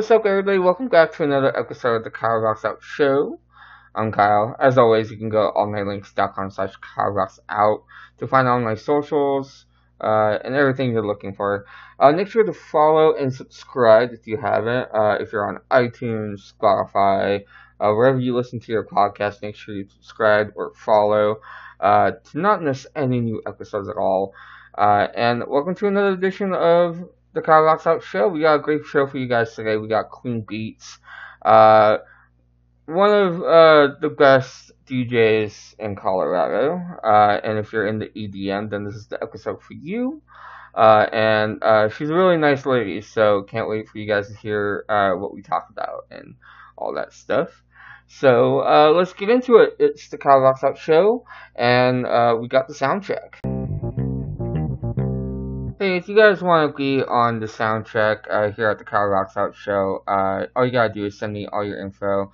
What's up, everybody? Welcome back to another episode of the Kyle Rocks Out Show. I'm Kyle. As always, you can go to allmylinks.com slash Kyle Rocks Out to find all my socials uh, and everything you're looking for. Uh, make sure to follow and subscribe if you haven't. Uh, if you're on iTunes, Spotify, uh, wherever you listen to your podcast, make sure you subscribe or follow uh, to not miss any new episodes at all. Uh, and welcome to another edition of the Kyle Rocks Out show. We got a great show for you guys today. We got Queen Beats, uh, one of uh, the best DJs in Colorado. Uh, and if you're in the EDM, then this is the episode for you. Uh, and uh, she's a really nice lady, so can't wait for you guys to hear uh, what we talk about and all that stuff. So uh, let's get into it. It's the Kyle Rocks Out show, and uh, we got the sound check. Hey, if you guys want to be on the sound check uh, here at the Kyle Rocks Out show, uh, all you gotta do is send me all your info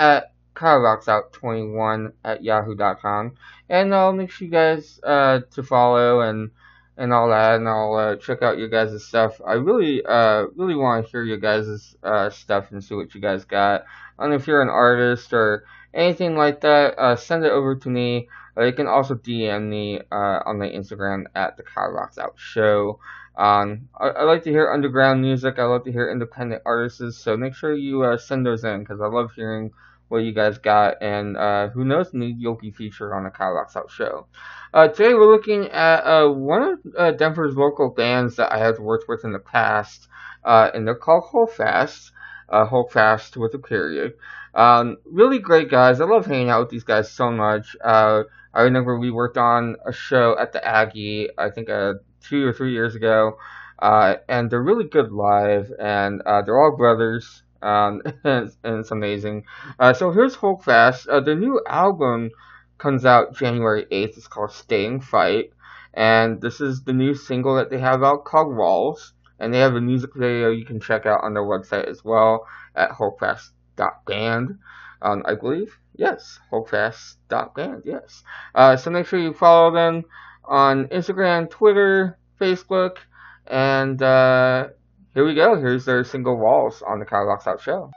at Kyle Rocks Out 21 at yahoo.com, and I'll make sure you guys uh, to follow and and all that, and I'll uh, check out your guys' stuff. I really, uh, really want to hear your guys' uh, stuff and see what you guys got. And if you're an artist or anything like that, send it over to me. Uh, you can also DM me uh, on my Instagram at the Kyle Rocks Out Show. Um, I, I, like to hear underground music. I love to hear independent artists. So make sure you uh, send those in because I love hearing what you guys got. And uh, who knows, maybe you'll be featured on the Kyle Rocks Out Show. Uh, today we're looking at uh, one of Denver's local bands that I have worked with in the past, and they're called Holdfast. Uh, Holdfast with a period. Um, really great guys. I love hanging out with these guys so much. I remember we worked on a show at the Aggie, I think uh, two or three years ago, uh, and they're really good live, and uh, they're all brothers, um, and, it's amazing. Uh, so here's Holdfast. Uh, the new album comes out January 8th. It's called Staying Fight, and this is the new single that they have out called Walls, and they have a music video you can check out on their website as well at holdfast.band, um, I believe. Yes, holdfast.band, yes. Uh, so make sure you follow them on Instagram, Twitter, Facebook, and uh, here we go. Here's their single walls on the Rocks Out show.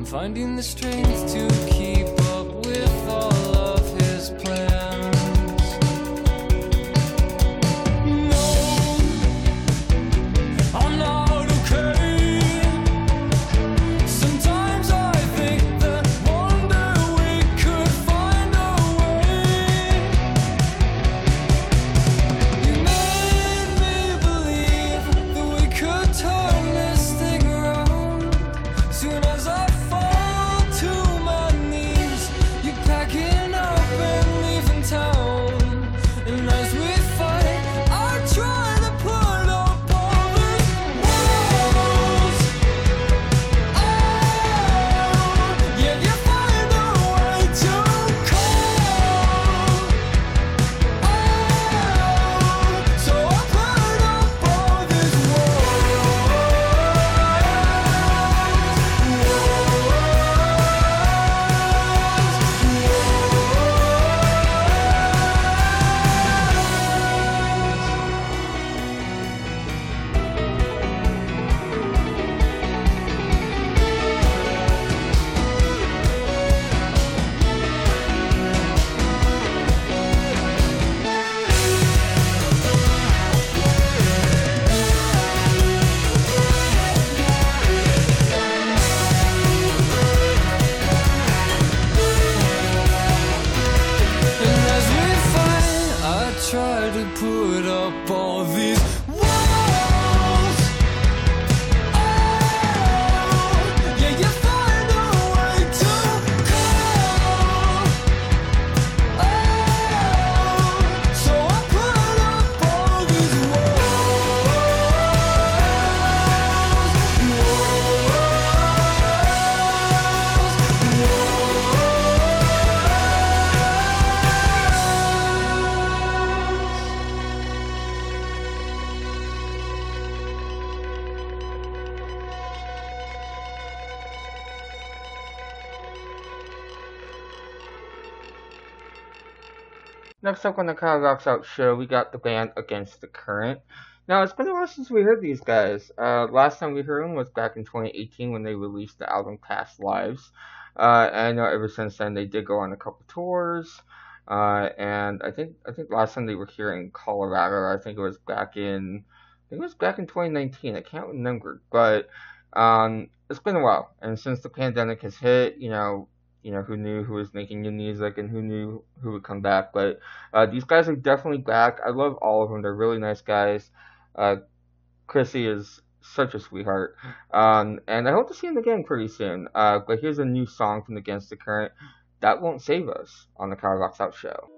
I'm finding the strength to keep up with all of his plans. Put Up on the Kyle Rocks Out show, we got the band Against the Current. Now, it's been a while since we heard these guys. Uh, last time we heard them was back in 2018 when they released the album Past Lives. Uh, and I know ever since then they did go on a couple tours. Uh, and I think I think last time they were here in Colorado, I think it was back in I think it was back in 2019. I can't remember, but um, it's been a while. And since the pandemic has hit, you know, you know, who knew who was making new music and who knew who would come back. But uh, these guys are definitely back. I love all of them. They're really nice guys. Uh, Chrissy is such a sweetheart. Um, and I hope to see him again pretty soon. Uh, but here's a new song from Against the Current. That won't save us on the Rocks Out show.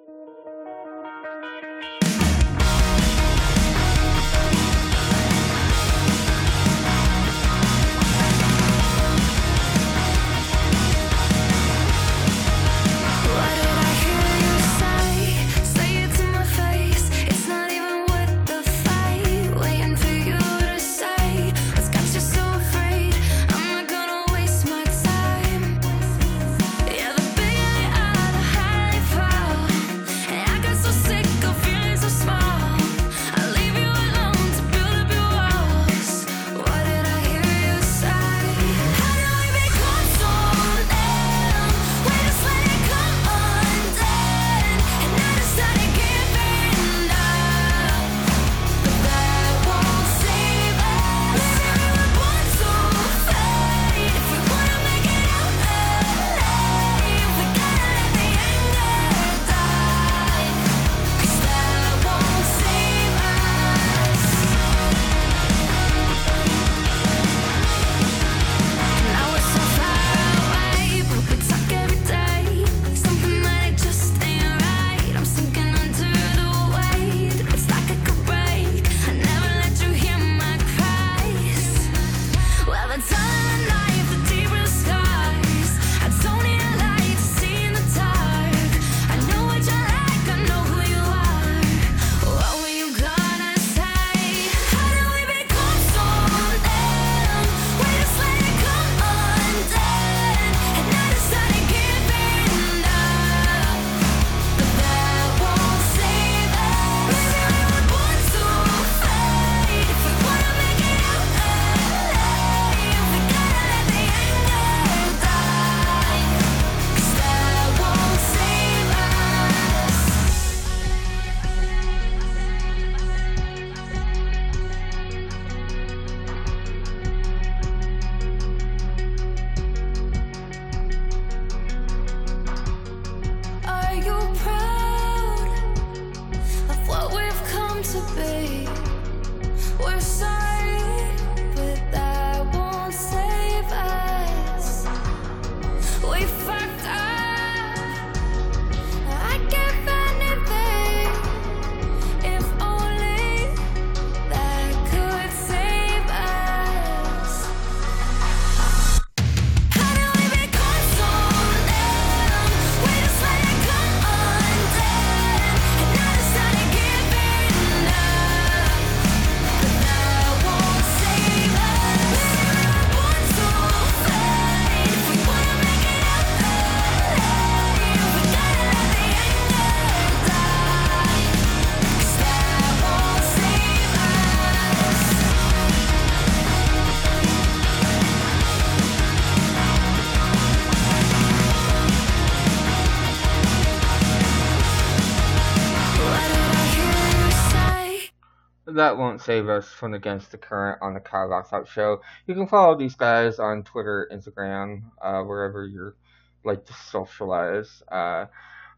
That won't save us from Against the Current on the Kyle Out Show. You can follow these guys on Twitter, Instagram, uh, wherever you're like to socialize. Uh,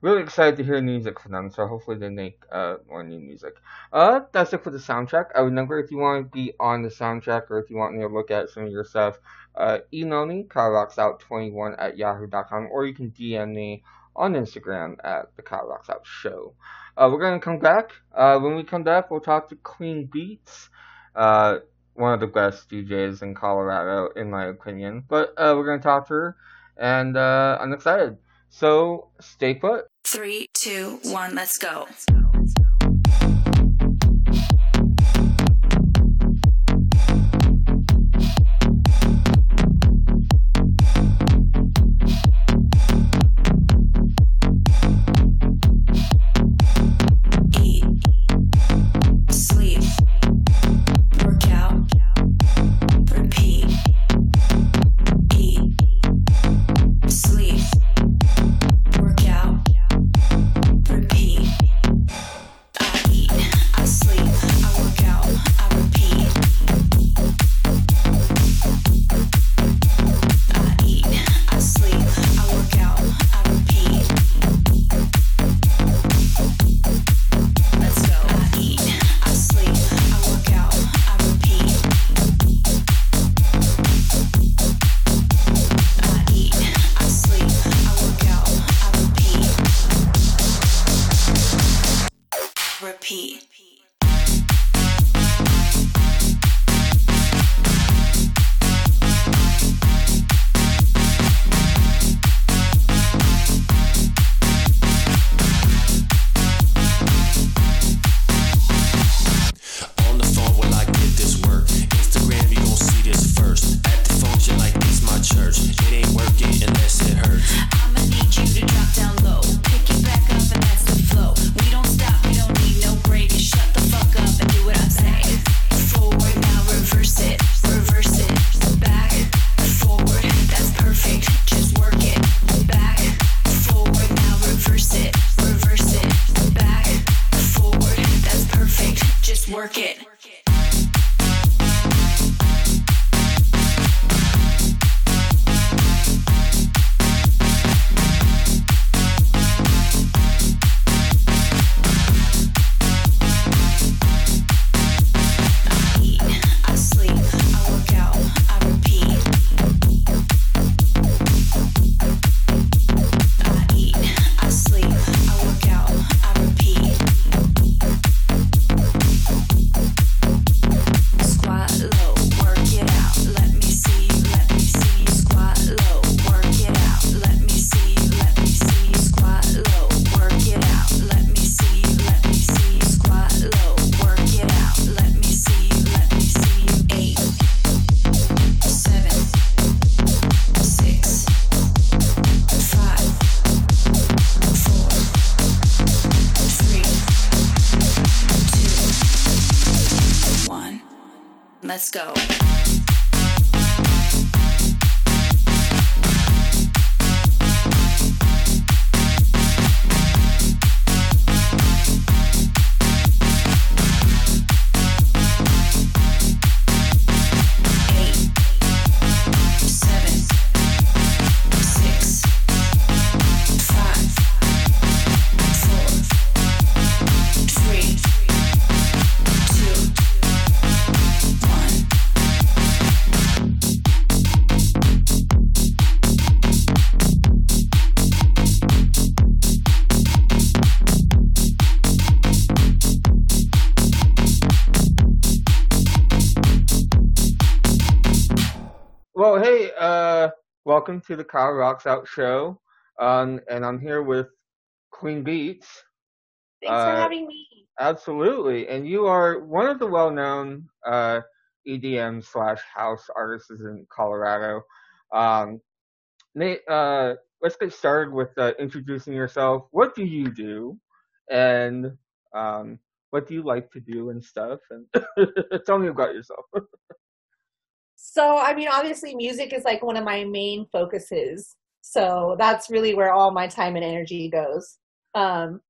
really excited to hear music from them. So hopefully they make uh, more new music. Uh, that's it for the sound check. I would remember if you want to be on the sound check or if you want me to look at some of your stuff, uh, email me kylerockout21 at yahoo.com or you can DM me on Instagram at the Kyle Rocks Out Show. Uh, we're gonna come back. Uh, when we come back, we'll talk to Queen Beats. Uh, one of the best DJs in Colorado, in my opinion. But uh, we're to talk to her, and uh, I'm excited. So stay put. Three, two, one, let's go. Eat, welcome to the Kyle Rocks Out Show. Um, and I'm here with Queen Beats. Thanks for Uh, having me. Absolutely. And you are one of the well known uh, EDM slash house artists in Colorado. Um, Nate, uh, let's get started with uh, introducing yourself. What do you do? And um, what do you like to do and stuff? And tell me about yourself. So, I mean, obviously, music is like one of my main focuses. So that's really where all my time and energy goes. Um,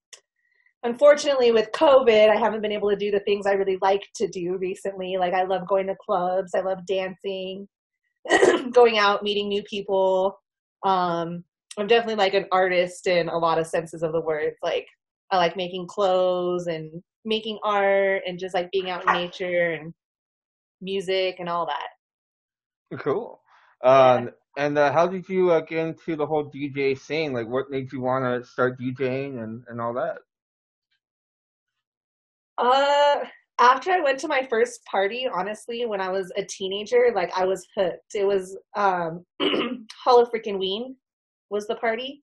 unfortunately, with COVID, I haven't been able to do the things I really like to do recently. Like, I love going to clubs, I love dancing, going out, meeting new people. Um, I'm definitely like an artist in a lot of senses of the word. Like I like making clothes and making art and just like being out in nature and music and all that. Cool. Um, and uh, how did you uh, get into the whole DJ scene? Like, what made you want to start DJing and, and all that? Uh, after I went to my first party, honestly, when I was a teenager, like I was hooked. It was um Hollow freaking Ween was the party.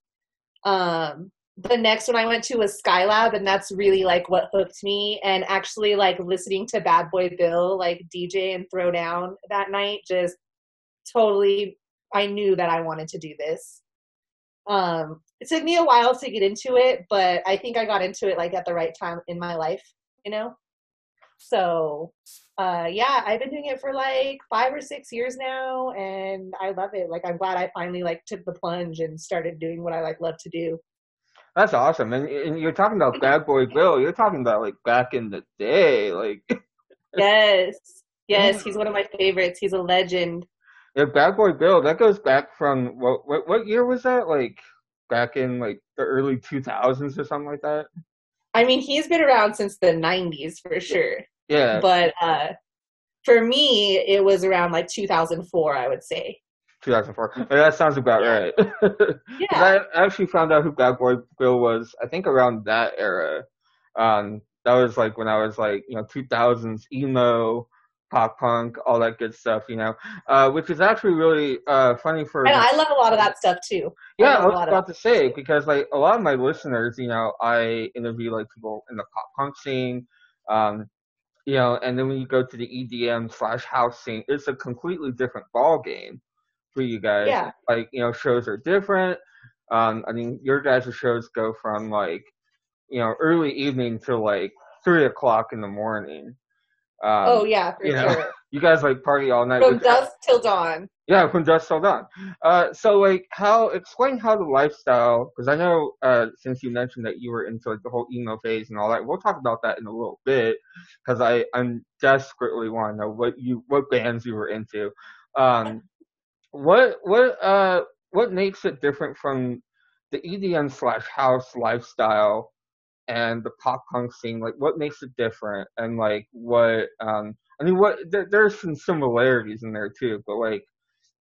Um the next one I went to was Skylab and that's really like what hooked me and actually like listening to Bad Boy Bill like DJ and throw down that night just totally I knew that I wanted to do this. Um it took me a while to get into it, but I think I got into it like at the right time in my life, you know? So, uh, yeah, I've been doing it for like five or six years now, and I love it. Like, I'm glad I finally like took the plunge and started doing what I like love to do. That's awesome. And, and you're talking about Bad Boy Bill. You're talking about like back in the day, like Yes, yes, he's one of my favorites. He's a legend. Yeah, Bad Boy Bill. That goes back from what what what year was that? Like back in like the early 2000s or something like that. I mean, he's been around since the '90s for sure. Yeah. But uh, for me, it was around like 2004, I would say. 2004. Yeah, that sounds about right. Yeah. right. 'Cause Yeah. I actually found out who Bad Boy Bill was. I think around that era. Um, that was like when I was like you know 2000s emo, pop punk, all that good stuff. You know, uh, which is actually really uh funny for. And I love a lot of that stuff too. yeah, I a was about to say because like a lot of my listeners, you know, I interview like people in the pop punk scene. Um, you know, and then when you go to the EDM slash house scene, it's a completely different ball game for you guys. Yeah. Like, you know, shows are different. Um, I mean, your guys' shows go from like, you know, early evening to like three o'clock in the morning. Um, oh yeah, for you know, sure. you guys like party all night. From dusk till dawn. yeah, from dusk till dawn. Uh, so like, how explain how the lifestyle? Because I know uh, since you mentioned that you were into like the whole emo phase and all that, we'll talk about that in a little bit. Because I I'm desperately want to know what you what bands you were into. Um, what what uh what makes it different from the EDM slash house lifestyle and the pop punk scene? Like, what makes it different? And like, what um, I mean, what there, there's some similarities in there too, but like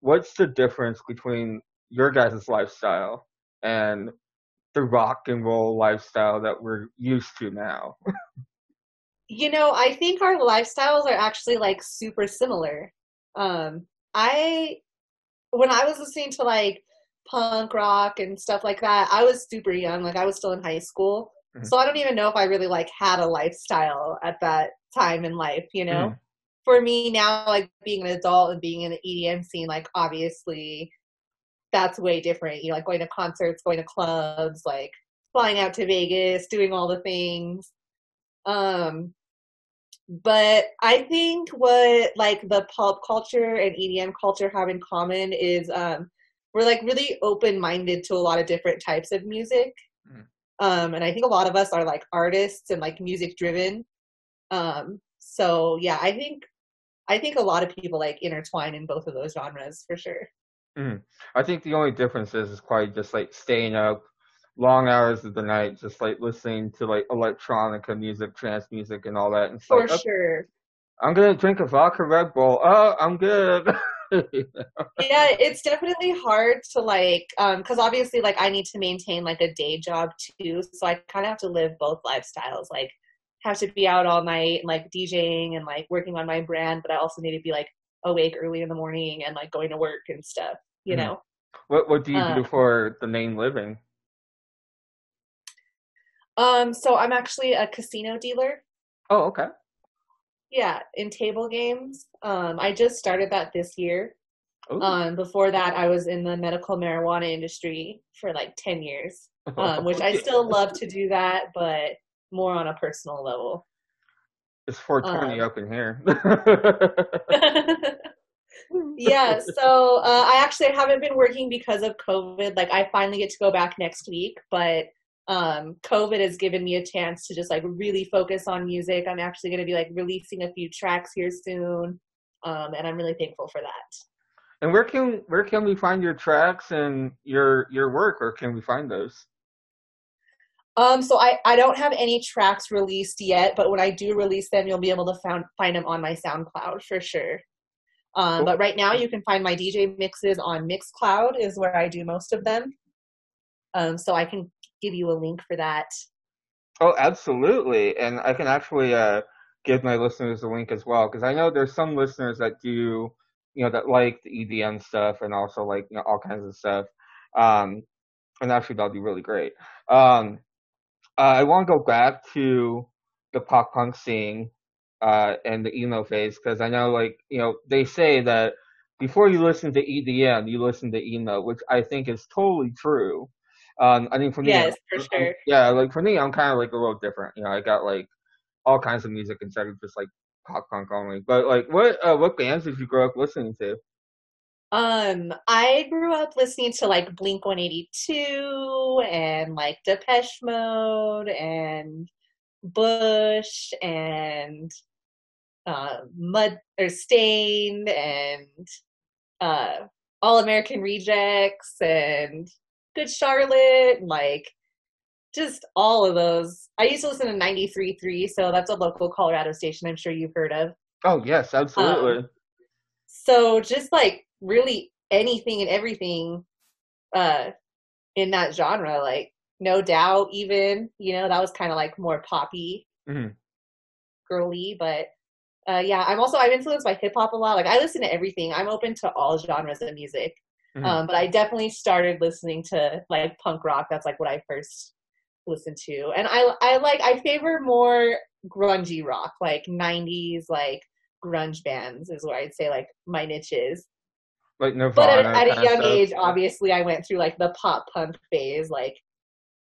what's the difference between your guys' lifestyle and the rock and roll lifestyle that we're used to now? You know, I think our lifestyles are actually like super similar. Um, I when I was listening to like punk rock and stuff like that, I was super young. Like I was still in high school. Mhm. So I don't even know if I really like had a lifestyle at that time in life, you know? Mhm. For me now, like being an adult and being in the EDM scene, like obviously that's way different. You know, like going to concerts, going to clubs, like flying out to Vegas, doing all the things. Um, but I think what like the pop culture and EDM culture have in common is um, we're like really open minded to a lot of different types of music. Mm. Um, and I think a lot of us are like artists and like music driven. Um, so yeah, I think I think a lot of people like intertwine in both of those genres for sure. I think the only difference is, is probably just like staying up long hours of the night, just like listening to like electronica music, trance music, and all that. And For like, "Okay, sure. I'm gonna drink a vodka Red Bull. Oh, I'm good. yeah it's definitely hard to like um because obviously like i need to maintain like a day job too so i kind of have to live both lifestyles like have to be out all night and like djing and like working on my brand but i also need to be like awake early in the morning and like going to work and stuff you Mhm. know what What do you do Uh. for the main living? um so i'm actually a casino dealer Oh, okay. Yeah in table games um i just started that this year Ooh. um before that i was in the medical marijuana industry for like 10 years um, which I still love to do that, but more on a personal level. It's 420 um, up in here. yeah, so uh, I actually haven't been working because of COVID. Like, I finally get to go back next week, but um, COVID has given me a chance to just like really focus on music. I'm actually going to be like releasing a few tracks here soon, um, and I'm really thankful for that. And where can where can we find your tracks and your your work? Where can we find those? Um, so I, I don't have any tracks released yet, but when I do release them, you'll be able to found, find them on my SoundCloud for sure. Um, Cool. but right now you can find my DJ mixes on Mixcloud is where I do most of them. Um, so I can give you a link for that. Oh, absolutely. And I can actually uh, give my listeners a link as well because I know there's some listeners that do, you know, that like the EDM stuff and also like you know all kinds of stuff. Um, and actually that'll be really great. Um, uh, I want to go back to the pop punk scene uh, and the emo phase because I know like you know they say that before you listen to EDM, you listen to emo, which I think is totally true. Um, I mean, for me, Yes, for I'm- sure. yeah, like for me, I'm kind of like a little different. You know, I got like all kinds of music instead of just like pop punk only. But like, what uh, what bands did you grow up listening to? Um, I grew up listening to like Blink 182 and like Depeche Mode and Bush and uh, Mud or Staind and uh, All American Rejects and Good Charlotte like just all of those. I used to listen to 93.3, so that's a local Colorado station I'm sure you've heard of. Oh yes, absolutely. So just like really anything and everything uh in that genre, like no doubt even, you know, that was kind of like more poppy, Mhm. girly, but uh yeah, I'm also I'm influenced by hip hop a lot. Like I listen to everything. I'm open to all genres of music. Mhm. Um but I definitely started listening to like punk rock. That's like what I first listened to. And I I like I favor more grungy rock, like 90s like grunge bands is where I'd say like my niche is. like Nirvana. But at, at a young age, obviously, I went through like the pop punk phase, like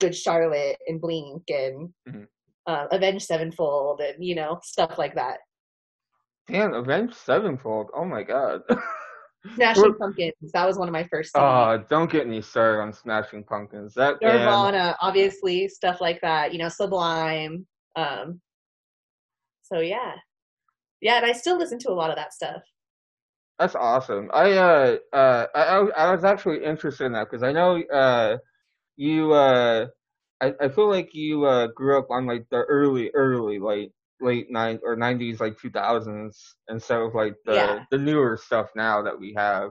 Good Charlotte and Blink and Mhm. uh, Avenged Sevenfold and you know stuff like that. Damn, Avenged Sevenfold. Oh my god. Smashing Pumpkins, that was one of my first. Uh, don't get me started on Smashing Pumpkins. That band, Nirvana, obviously, stuff like that. You know, Sublime. Um, so yeah, yeah, and I still listen to a lot of that stuff. that's awesome. I uh uh I I I was actually interested in that because I know uh you uh I I feel like you uh grew up on like the early early like late nine or nineties like two thousands instead of like the Yeah. the newer stuff now that we have.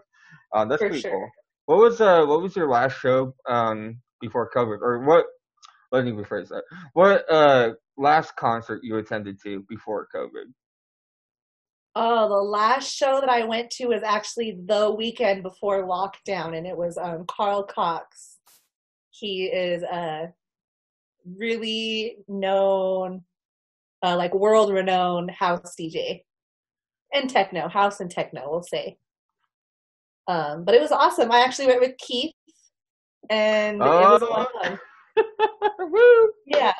Uh, that's For pretty sure. cool. What was uh what was your last show um before COVID or what? Let me rephrase that. What uh last concert you attended to before COVID? Oh, the last show that I went to was actually the weekend before lockdown, and it was um, Carl Cox. He is a really known, uh, like world renowned house DJ and techno, house and techno, we'll say. Um, but it was awesome. I actually went with Keith, and it was a lot of fun. Woo! Yeah.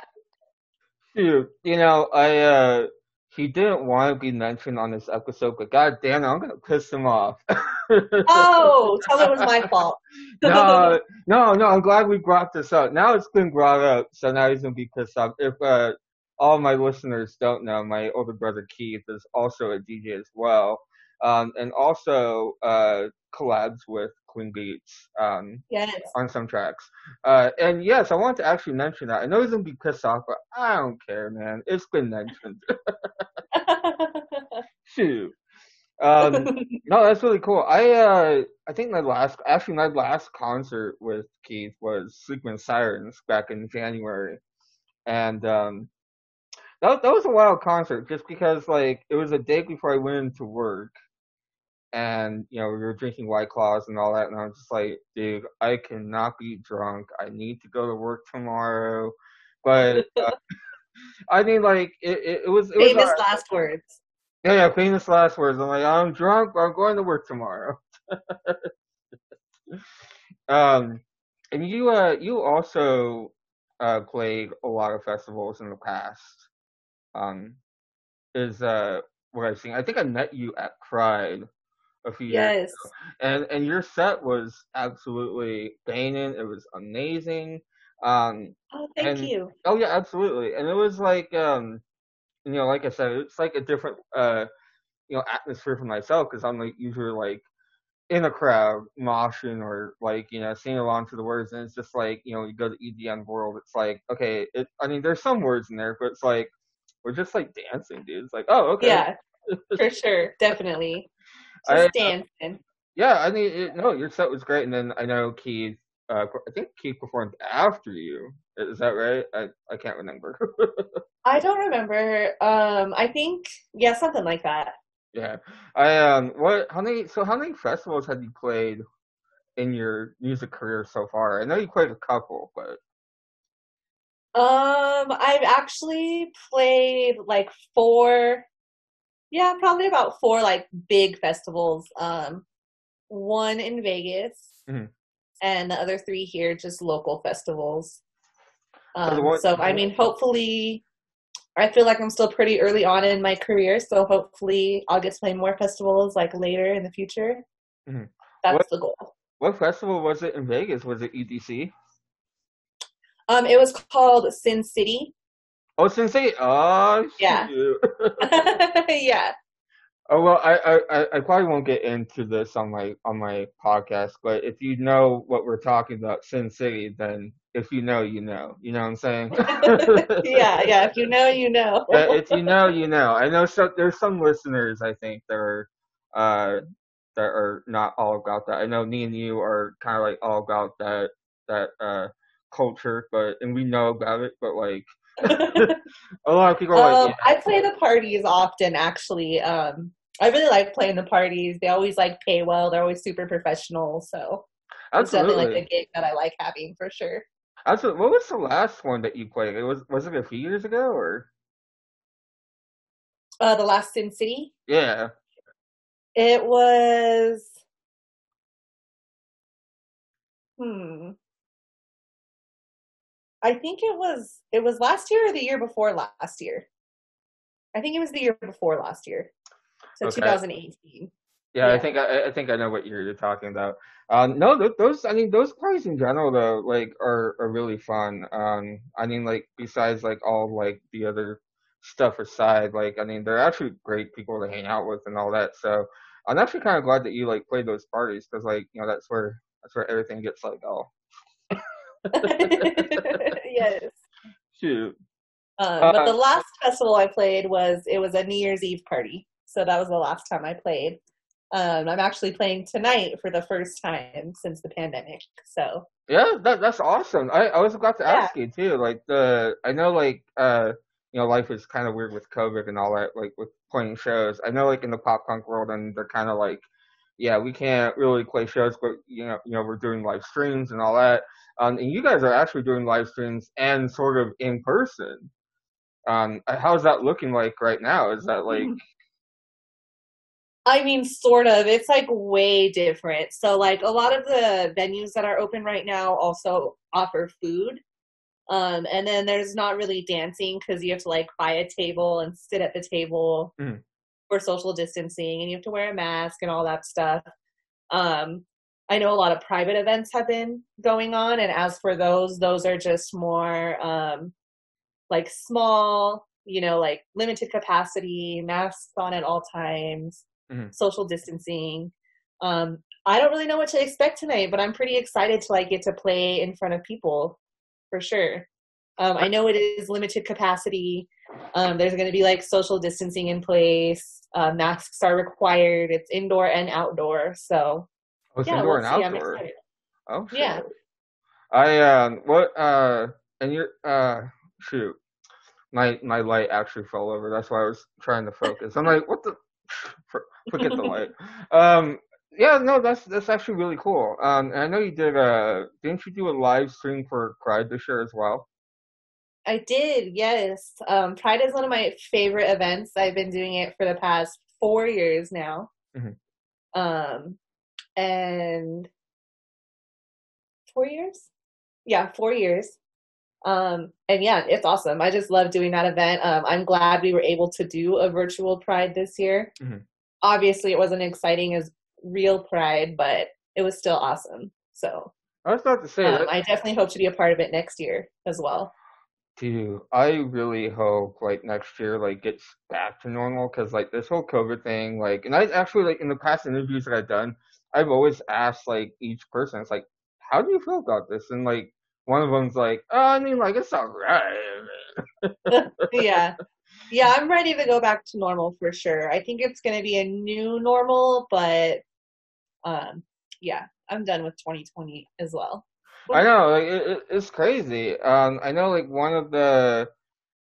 Shoot, you know, I uh he didn't want to be mentioned on this episode, but god damn it, I'm gonna piss him off. Oh, tell him it was my fault. no, no, no, I'm glad we brought this up. Now it's been brought up, so now he's gonna be pissed off. If uh all my listeners don't know, my older brother Keith is also a DJ as well. Um and also uh collabs with Queen Beats. Um yes. on some tracks. Uh, and yes, I want to actually mention that. I know he's gonna be pissed off, but I don't care, man. It's been mentioned. Shoot. Um, no, that's really cool. I uh, I think my last, actually my last concert with Keith was Sleeping Sirens back in January, and um, that that was a wild concert just because like it was a day before I went into work. And you know we were drinking white claws and all that, and I was just like, "Dude, I cannot be drunk. I need to go to work tomorrow." But uh, I mean, like it, it, it was it was Famous alright. last words. Yeah, yeah, famous last words. I'm like, I'm drunk, but I'm going to work tomorrow. um, and you, uh, you also, uh, played a lot of festivals in the past. Um, is, uh, what I've seen. I think I met you at Pride a few years Yes. and and your set was absolutely banging. It was amazing. Um, Oh, thank And- you. Oh yeah, absolutely. And it was like um you know, like I said, it's like a different uh you know, atmosphere for myself because I'm like usually like in a crowd moshing or like you know singing along to the words, and it's just like you know you go to EDM world, it's like okay, it, I mean there's some words in there, but it's like we're just like dancing, dude. It's like oh okay, Yeah, for sure, definitely. I- Just dancing. yeah. I mean it, no, your set was great, and then I know Keith. Uh, I think Keith performed after you. Is that right? I I can't remember. I don't remember. Um, I think yeah, something like that. Yeah. I um what how many so how many festivals have you played in your music career so far? I know you played a couple, but Um, I've actually played like four, yeah, probably about four like big festivals. Um, one in Vegas, Mhm. and the other three here, just local festivals. So Um, one- so I mean, hopefully, I feel like I'm still pretty early on in my career, so hopefully I'll get to play more festivals like later in the future. Mhm. That's What- the goal. what festival was it in Vegas? Was it EDC? Um, it was called Sin City. Oh Sin City. oh Yeah. yeah. Oh well, I, I I- probably won't get into this on my on my podcast, but if you know what we're talking about, Sin City, then if you know, you know. You know what I'm saying? yeah, yeah. If you know, you know. If you know, you know. I know so, there's some listeners I think that are uh that are not all about that. I know me and you are kind of like all about that that uh culture, but and we know about it, but like a lot of people um, like, I play the parties often, actually. Um, I really like playing the parties. They always like pay well. They're always super professional. So yeah, it's definitely absolutely. like a gig that I like having for sure. Absolutely. What was the last one that you played? It was was it a few years ago or? Uh, the last Sin City, Yeah. it was. Hmm. I think it was it was last year or the year before last year. I think it was the year before last year. So Okay. 2018. Yeah, I think I, I think I know what you're, you're talking about. Um, no, th- those I mean those parties in general though like are, are really fun. Um, I mean like besides like all like the other stuff aside, like I mean they're actually great people to hang out with and all that. So I'm actually kind of glad that you like played those parties because like you know that's where that's where everything gets like all yes. shoot. Um, Uh, but the last festival I played was it was a New Year's Eve party, so that was the last time I played. Um, I'm actually playing tonight for the first time since the pandemic. So Yeah, that that's awesome. I, I was about to Yeah. ask you too. Like the I know like uh you know life is kind of weird with COVID and all that. Like with playing shows, I know like in the pop punk world and they're kind of like yeah we can't really play shows, but you know you know we're doing live streams and all that. Um, and you guys are actually doing live streams and sort of in person. Um, how's that looking like right now? Is that like I mean, sort of. It's like way different. So, like, a lot of the venues that are open right now also offer food. Um, and then there's not really dancing because you have to like buy a table and sit at the table Mhm. for social distancing, and you have to wear a mask and all that stuff. Um, I know a lot of private events have been going on, and as for those, those are just more um, like small, you know, like limited capacity, masks on at all times Mhm. social distancing. Um, I don't really know what to expect tonight, but I'm pretty excited to like get to play in front of people for sure. Um, I know it is limited capacity. Um, there's going to be like social distancing in place. Uh, masks are required. It's indoor and outdoor. So oh, it's yeah, indoor we'll and see. Outdoor? Oh shit. Yeah. I um what uh and you're uh shoot. My my light actually fell over. That's why I was trying to focus. I'm like, what the For- forget the light. Um yeah, no, that's that's actually really cool. Um and I know you did uh didn't you do a live stream for Pride this year as well? I did, yes. Um, Pride is one of my favorite events. I've been doing it for the past four years now. Mhm. Um, and four years? Yeah, four years. Um, and yeah, it's awesome. I just love doing that event. Um, I'm glad we were able to do a virtual Pride this year. Mhm. Obviously, it wasn't exciting as real Pride, but it was still awesome. So I was about to say um, I definitely hope to be a part of it next year as well. Dude, I really hope like next year like gets back to normal because like this whole COVID thing like and I actually like in the past interviews that I've done I've always asked like each person, it's like, how do you feel about this? And like one of them's like, oh, I mean, like it's alright. yeah. Yeah, I'm ready to go back to normal for sure. I think it's going to be a new normal, but um yeah, I'm done with 2020 as well. I know, like it, it, it's crazy. Um, I know, like one of the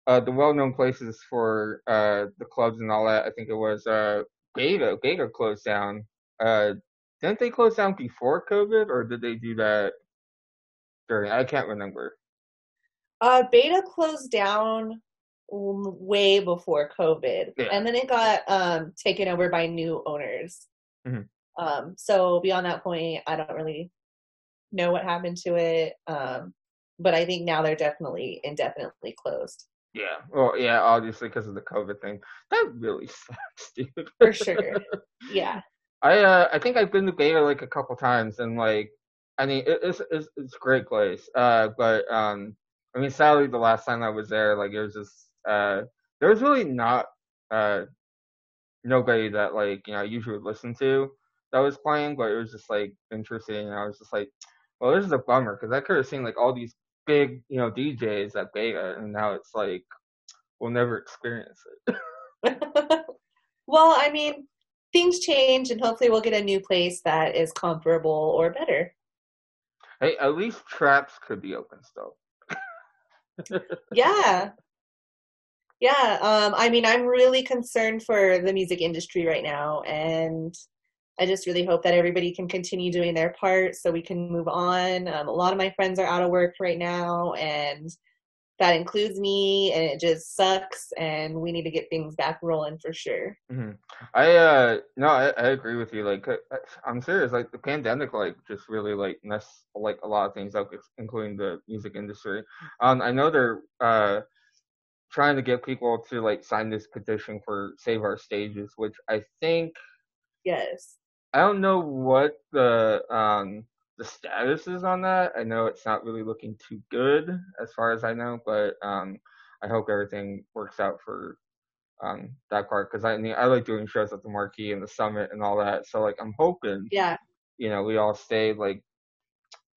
uh the well-known places for uh the clubs and all that. I think it was uh Beta. Beta closed down. Uh, didn't they close down before COVID, or did they do that during? I can't remember. Uh Beta closed down way before COVID, Yeah. and then it got um taken over by new owners. Mhm. Um so beyond that point, I don't really know what happened to it. Um but I think now they're definitely indefinitely closed. Yeah. Well, yeah, obviously because of the COVID thing. That really sucks, dude. For sure. Yeah. I uh I think I've been to Beta like a couple times and like I mean it, it's it's it's a great place. Uh but um I mean sadly the last time I was there like it was just uh there was really not uh nobody that like you know I usually listen to that was playing but it was just like interesting and I was just like well this is a bummer because I could have seen like all these big you know DJs at Beta and now it's like we'll never experience it. well, I mean, things change and hopefully we'll get a new place that is comparable or better. Hey, at least traps could be open still. Yeah. Yeah. Um, I mean, I'm really concerned for the music industry right now, and I just really hope that everybody can continue doing their part so we can move on. Um, a lot of my friends are out of work right now, and that includes me, and it just sucks, and we need to get things back rolling for sure. hmm I uh no, I, I agree with you. Like I'm serious. Like the pandemic, like just really like messed like a lot of things up, including the music industry. Um, I know they're uh trying to get people to like sign this petition for Save Our Stages, which I think Yes. I don't know what the um the status is on that. I know it's not really looking too good as far as I know, but um I hope everything works out for um that part because I mean I like doing shows at the Marquee and the Summit and all that. So like I'm hoping Yeah. you know we all stay like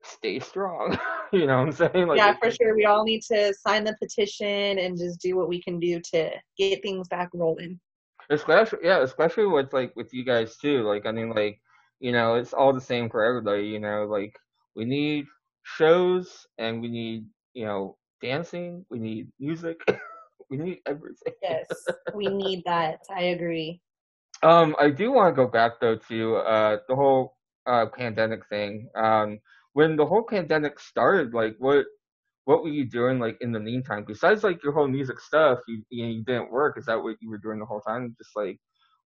stay strong. you know what I'm saying? Like yeah, for sure. We all need to sign the petition and just do what we can do to get things back rolling. especially yeah especially with like with you guys too like i mean like you know it's all the same for everybody you know like we need shows and we need you know dancing we need music we need everything Yes, we need that. I agree. um i do want to go back though to uh the whole uh pandemic thing um when the whole pandemic started like what what were you doing like in the meantime besides like your whole music stuff you you, you didn't work is that what you were doing the whole time just like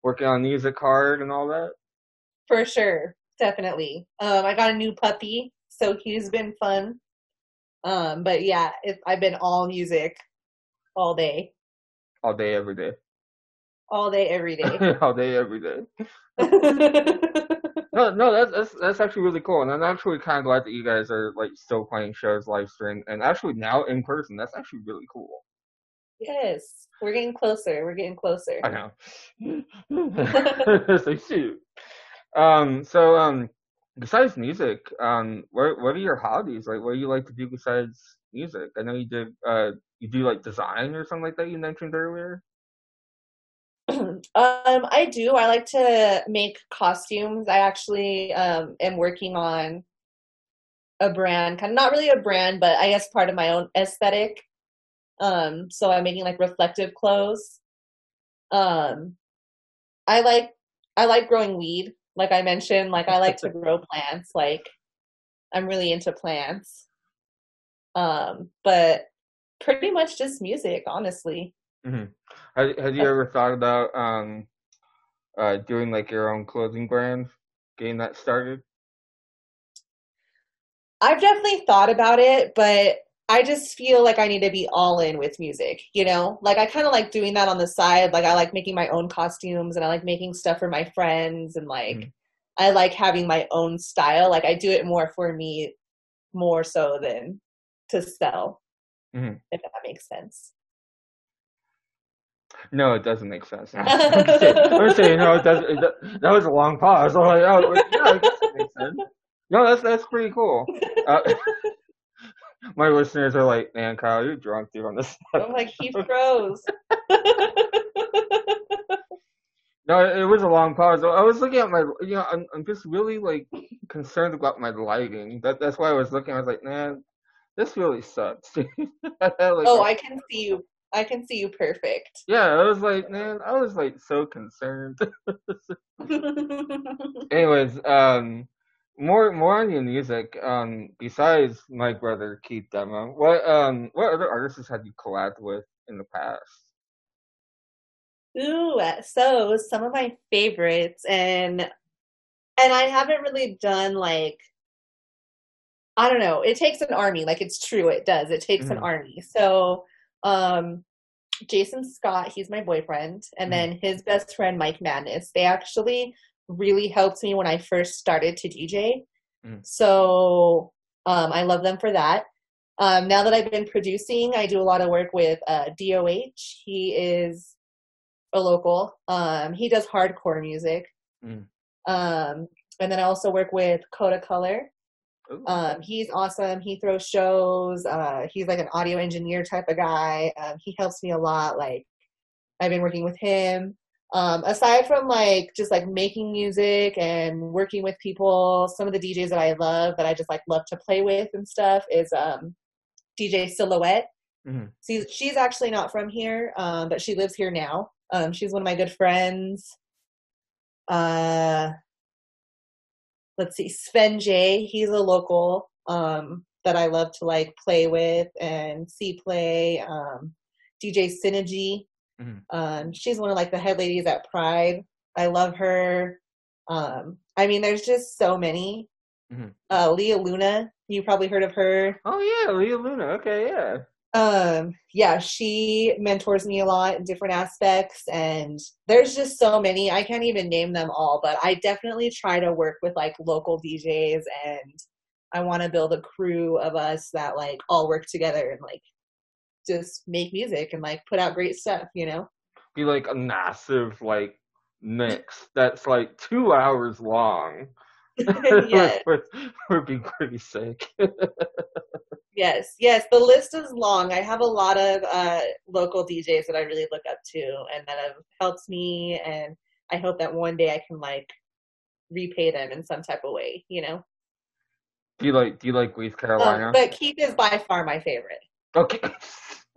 working on music hard and all that For sure. Definitely. Um, I got a new puppy, so he's been fun. Um, but yeah, it, I've been all music all day, all day every day all day, every day. all day every day no no that's that's that's actually really cool and i'm actually kind of glad that you guys are like still playing shows live stream and actually now in person that's actually really cool yes, we're getting closer. We're getting closer. i know like shoot um so um besides music um what what are your hobbies like what do you like to do besides music i know you did uh you do like design or something like that you mentioned earlier um, I do. I like to make costumes. I actually um, am working on a brand, kind of not really a brand, but I guess part of my own aesthetic. Um, so I'm making like reflective clothes. Um, I like I like growing weed, like I mentioned. Like I like to grow plants. Like I'm really into plants. Um, but pretty much just music, honestly. hmm Have, have you ever thought about um uh doing like your own clothing brand, getting that started? I've definitely thought about it, but I just feel like I need to be all in with music, you know? Like I kind of like doing that on the side. Like I like making my own costumes and I like making stuff for my friends and like Mhm. I like having my own style. Like I do it more for me more so than to sell. Mhm. If that makes sense. No, it doesn't make sense. I'm saying, I'm saying, no, it doesn't. It, do- that was a long pause. I'm like, oh, yeah, it makes sense. No, that's that's pretty cool. Uh, my listeners are like, man, Kyle, you're drunk, dude, on this. I'm like, he froze. No, it was a long pause. I was looking at my, you know, I'm, I'm just really like concerned about my lighting. That that's why I was looking. I was like, man, this really sucks. Like, oh, I can see you. I can see you perfect. yeah, I was like, man, I was like so concerned. Anyways, um, more more on your music. Um, besides my brother Keith Demo, what um what other artists have you collabed with in the past? Ooh, so some of my favorites, and and I haven't really done like I don't know. It takes an army. Like it's true, it does. It takes an Mhm. army. So, um, Jason Scott, he's my boyfriend, and Mhm. then his best friend Mike Madness. They actually really helped me when I first started to DJ. Mhm. So, um, I love them for that. Um, now that I've been producing, I do a lot of work with uh, DOH. He is a local. Um, he does hardcore music. Mm. Um, and then I also work with Coda Color. Um, he's awesome. He throws shows. Uh, he's like an audio engineer type of guy. Um, he helps me a lot. Like I've been working with him. Um, aside from like just like making music and working with people, some of the DJs that I love that I just like love to play with and stuff is um, DJ Silhouette. Mhm. She's she's actually not from here, um, but she lives here now. Um, she's one of my good friends. Uh, let's see, Sven J. He's a local um, that I love to like play with and see play. Um, DJ Synergy. Mhm. Um, she's one of like the head ladies at Pride. I love her. Um, I mean, there's just so many. Mhm. Uh, Leah Luna, you probably heard of her. Oh yeah, Leah Luna. Okay, yeah. Um, yeah, she mentors me a lot in different aspects, and there's just so many. I can't even name them all, but I definitely try to work with like local DJs, and I want to build a crew of us that like all work together and like just make music and like put out great stuff, you know? Be like a massive like mix that's like two hours long. yes, would, would be pretty sick. yes, yes. The list is long. I have a lot of uh, local DJs that I really look up to and that have helped me, and I hope that one day I can like repay them in some type of way, you know? do you like do you like Carolina? Um, but Keith is by far my favorite. Okay.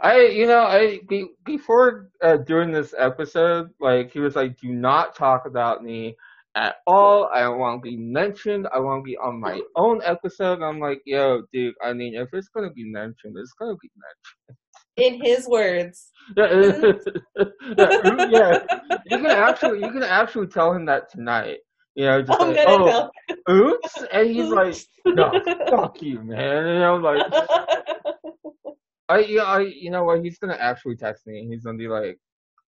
I, you know, I be, before uh, doing this episode, like he was like, "Do not talk about me at all. I don't want to be mentioned. I want to be on my own episode." I'm like, "Yo, dude. I mean, if it's gonna be mentioned, it's gonna be mentioned." In his words, yeah, yeah. You can actually, you can actually tell him that tonight. You know, just I'm like, "Oh. Oops," and he's like, "No, fuck you, man." You know, like. I yeah, I you know what? He's gonna actually text me. And he's gonna be like,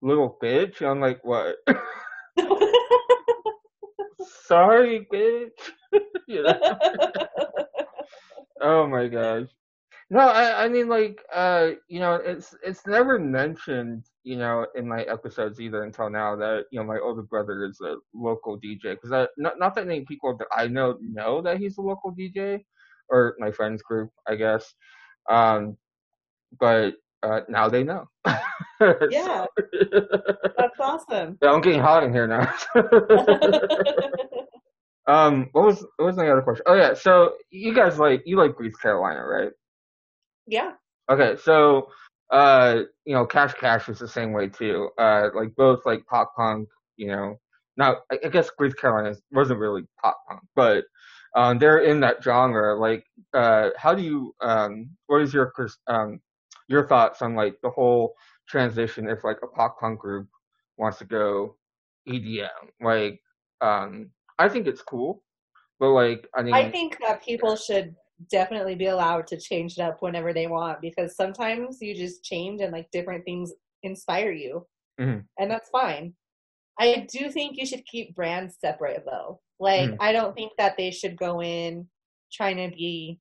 "Little bitch." And I'm like, "What?" Sorry, bitch. you know? Oh my gosh. No, I I mean like uh you know it's it's never mentioned you know in my episodes either until now that you know my older brother is a local DJ because not not that many people that I know know that he's a local DJ or my friends group I guess um but uh now they know. yeah, that's awesome. Yeah, I'm getting hot in here now. um, what was what was my other question? Oh yeah, so you guys like you like Breathe Carolina, right? Yeah, Okay, so uh, you know, Cash Cash is the same way too. Uh, like both like pop punk, you know. Now I, guess Breathe Carolina wasn't really pop punk, but um, they're in that genre. Like, uh, how do you um, what is your um, your thoughts on like the whole transition if like a pop punk group wants to go EDM? Like, um, I think it's cool, but like, I mean, I think that people should definitely be allowed to change it up whenever they want because sometimes you just change and like different things inspire you, Mhm. and that's fine. I do think you should keep brands separate though. Like, Mhm. I don't think that they should go in trying to be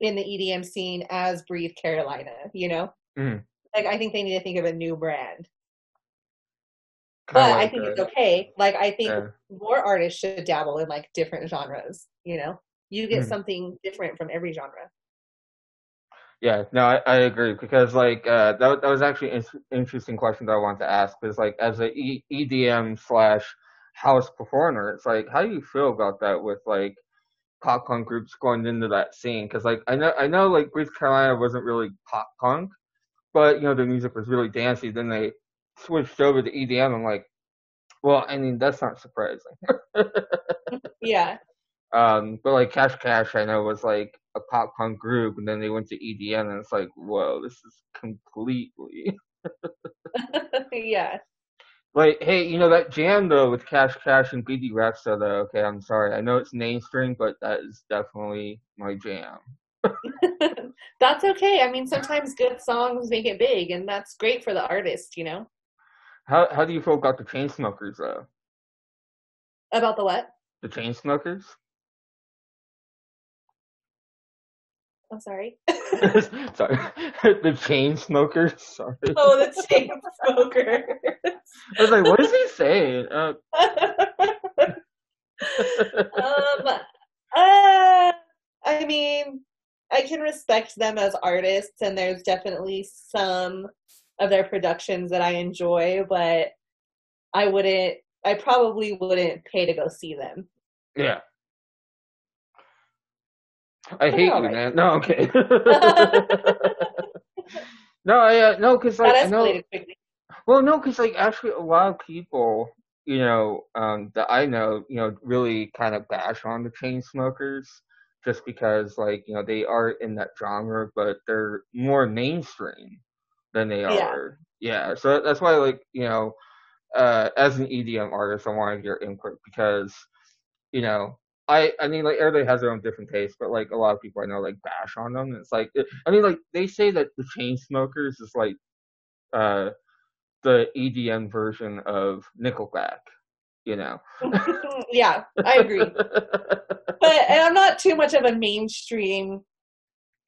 in the EDM scene as Breathe Carolina, you know? Mhm. Like I think they need to think of a new brand. But I like, think uh, it's okay. Like I think yeah. more artists should dabble in like different genres. You know, you get Mhm. something different from every genre. Yeah, no, I, I agree because like uh, that that was actually an interesting question that I wanted to ask because like as a e- EDM slash house performer, it's like how do you feel about that with like pop punk groups going into that scene? Because like I know I know like Breathe Carolina wasn't really pop punk, but you know the music was really dancey. Then they switched over to EDM. I'm like, well, I mean that's not surprising. Yeah. Um, but like Cash Cash, I know was like a pop punk group, and then they went to EDM, and it's like, whoa, this is completely yeah. like, hey, you know that jam though with Cash Cash and Bebe Rexha though. Okay, I'm sorry, I know it's mainstream, but that is definitely my jam. that's okay. I mean, sometimes good songs make it big, and that's great for the artist, you know? How how do you feel about the Chainsmokers though? About the what? The Chainsmokers? I'm sorry. sorry, the Chainsmokers. Sorry, oh, the chain smoker. I was like, what is he saying? Uh, um, uh, I mean, I can respect them as artists, and there's definitely some of their productions that I enjoy, but I wouldn't. I probably wouldn't pay to go see them. Yeah. I hate you, alright. man. No, okay. no, I uh, no, because like I know. quickly. Well, no, because like actually a lot of people, you know, um, that I know, you know, really kind of bash on the Chainsmokers just because like you know they are in that genre, but they're more mainstream than they Yeah. are. Yeah. So that's why like you know, uh, as an EDM artist, I wanted your input because you know. I, I mean, like everybody has their own different taste, but like a lot of people I know like bash on them. It's like, I mean, like they say that the Chainsmokers is like, uh, the EDM version of Nickelback, you know. yeah, I agree. But and I'm not too much of a mainstream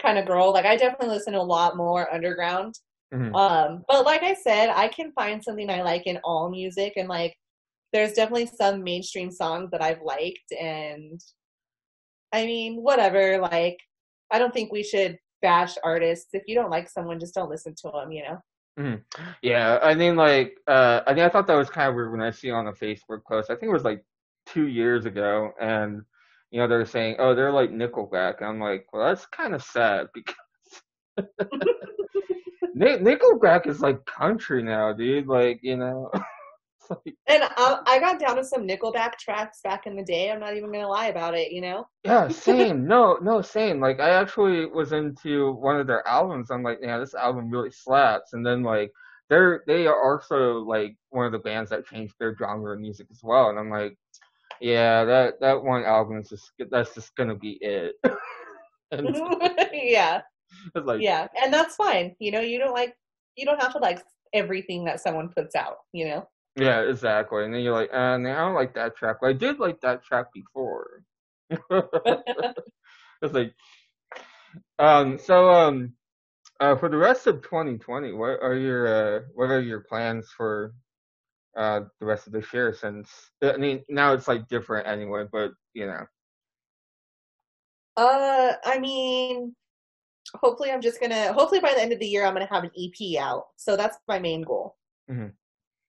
kind of girl. Like I definitely listen to a lot more underground. Mhm. Um, but like I said, I can find something I like in all music, and like there's definitely some mainstream songs that I've liked, and I mean, whatever. Like I don't think we should bash artists. If you don't like someone, just don't listen to them. You know. Mhm. Yeah, I mean, like, uh, I mean, I thought that was kind of weird when I see on a Facebook post. I think it was like two years ago, and you know they're saying, "Oh, they're like Nickelback." And I'm like, well, that's kind of sad because Nickelback is like country now, dude. Like, you know, like, And I, I got down to some Nickelback tracks back in the day. I'm not even gonna lie about it. You know. yeah, same. No, no, same. Like, I actually was into one of their albums. I'm like, yeah, this album really slaps. And then like, they're they are also like one of the bands that changed their genre of music as well. And I'm like, yeah, that that one album is just that's just gonna be it. yeah. it's like, Yeah, and that's fine. You know, you don't like you don't have to like everything that someone puts out, you know. Yeah, exactly. And then you're like, uh, I don't like that track. But I did like that track before. it's like, um, so, um, uh, for the rest of 2020, what are your, uh, what are your plans for, uh, the rest of this year? Since, I mean, now it's like different anyway, but, you know, Uh, I mean, hopefully I'm just gonna hopefully by the end of the year I'm gonna have an EP out. So that's my main goal. Mhm.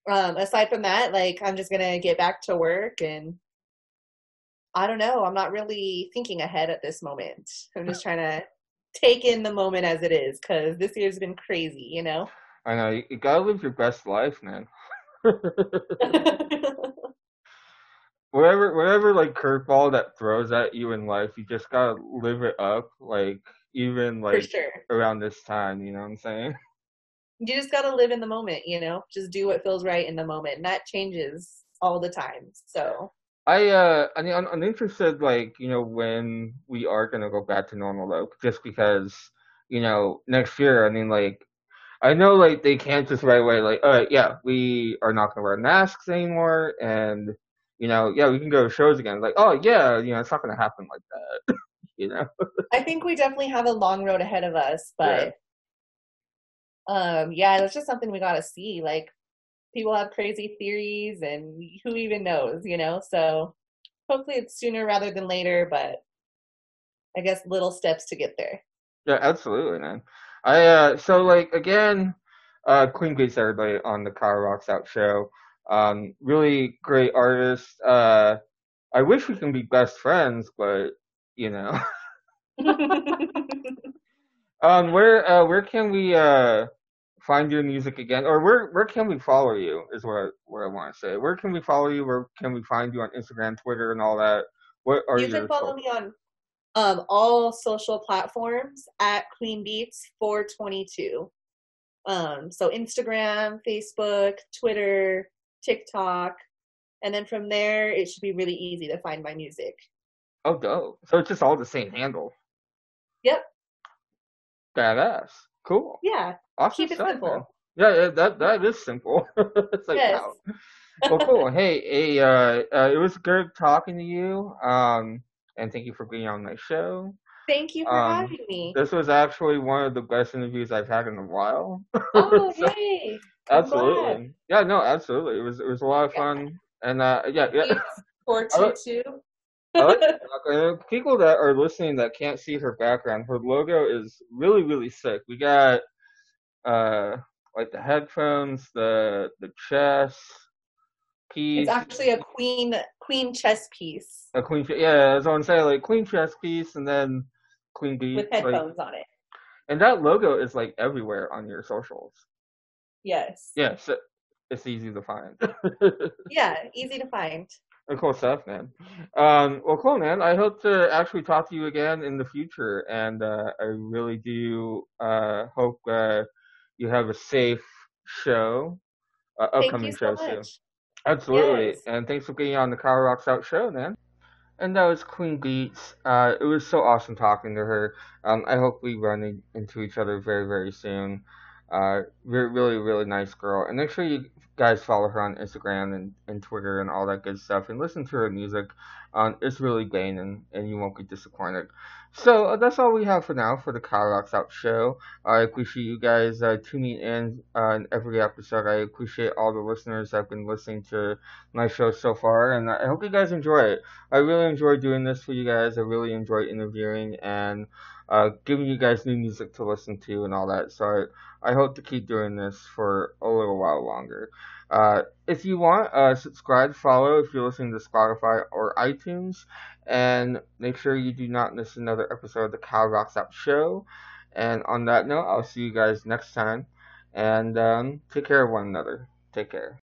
Um, aside from that, like I'm just gonna get back to work and I don't know, I'm not really thinking ahead at this moment. I'm just trying to take in the moment as it is because this year's been crazy, you know. I know, you, you gotta live your best life, man. whatever whatever like curveball that throws at you in life, you just gotta live it up, like even like sure. around this time, you know what I'm saying? You just got to live in the moment, you know, just do what feels right in the moment. And that changes all the time. So, I uh I mean I'm, I'm interested like, you know, when we are gonna go back to normal though, just because, you know, next year, I mean like I know like they can't just right away like, all right, yeah, we are not gonna wear masks anymore and you know, yeah, we can go to shows again. Like, oh yeah, you know, it's not gonna happen like that. you know? I think we definitely have a long road ahead of us, but. Um, yeah, that's just something we gotta see. Like people have crazy theories, and who even knows, you know? So hopefully it's sooner rather than later, but I guess little steps to get there. Yeah, absolutely, man. I uh so like again, uh Queen Beats everybody on the Kyle Rocks Out show. Um really great artist. Uh I wish we can be best friends, but you know. um where uh where can we uh find your music again? Or where where can we follow you is what I, what I want to say. Where can we follow you? Where can we find you on Instagram, Twitter and all that? What are you can follow me on um, all social platforms at Queen Beats 422. Um, so Instagram, Facebook, Twitter, TikTok, and then from there it should be really easy to find my music. Oh dope. So it's just all the same handle. Yep. Badass. Cool. Yeah. Awesome Keep it simple. Yeah, yeah, that that is simple. it's like Yes. wow. Well, cool. Hey, hey, uh, uh, it was good talking to you. Um, and thank you for being on my show. Thank you for Um, having me. This was actually one of the best interviews I've had in a while. Oh, So, glad. absolutely. Yeah, no, absolutely. It was it was a lot of Yeah. fun. And uh, yeah, yeah. Beats 422. I like background. People that are listening that can't see her background, her logo is really, really sick. We got uh like the headphones, the the chess piece, It's actually a queen queen chess piece a queen. Yeah, that's what I'm saying. Like queen chess piece, and then queen beat. with like- headphones on it. and that logo is like everywhere on your socials. Yes. Yeah, so it's easy to find. Yeah, easy to find. Cool stuff, man. Um, well, cool, man. I hope to actually talk to you again in the future, and uh, I really do uh, hope uh, you have a safe show, uh, upcoming so shows too. much. Absolutely, Yes. and thanks for being on the Kyle Rocks Out show, man. And that was Queen Beats. Uh, it was so awesome talking to her. Um, I hope we run in- into each other very, very soon. Uh, re- really, really nice girl. And make sure you guys follow her on Instagram and, and Twitter and all that good stuff. And listen to her music. Um, it's really great, and, and you won't be disappointed. So uh, that's all we have for now for the Rocks Out show. I appreciate you guys uh, tuning in uh, every episode. I appreciate all the listeners that have been listening to my show so far, and I hope you guys enjoy it. I really enjoy doing this for you guys. I really enjoy interviewing and uh, giving you guys new music to listen to and all that. So I, I hope to keep doing this for a little while longer. Uh, if you want, uh, subscribe, follow if you're listening to Spotify or iTunes, and make sure you do not miss another episode of the Kyle Rocks Out Show. And on that note, I'll see you guys next time, and um, take care of one another. Take care.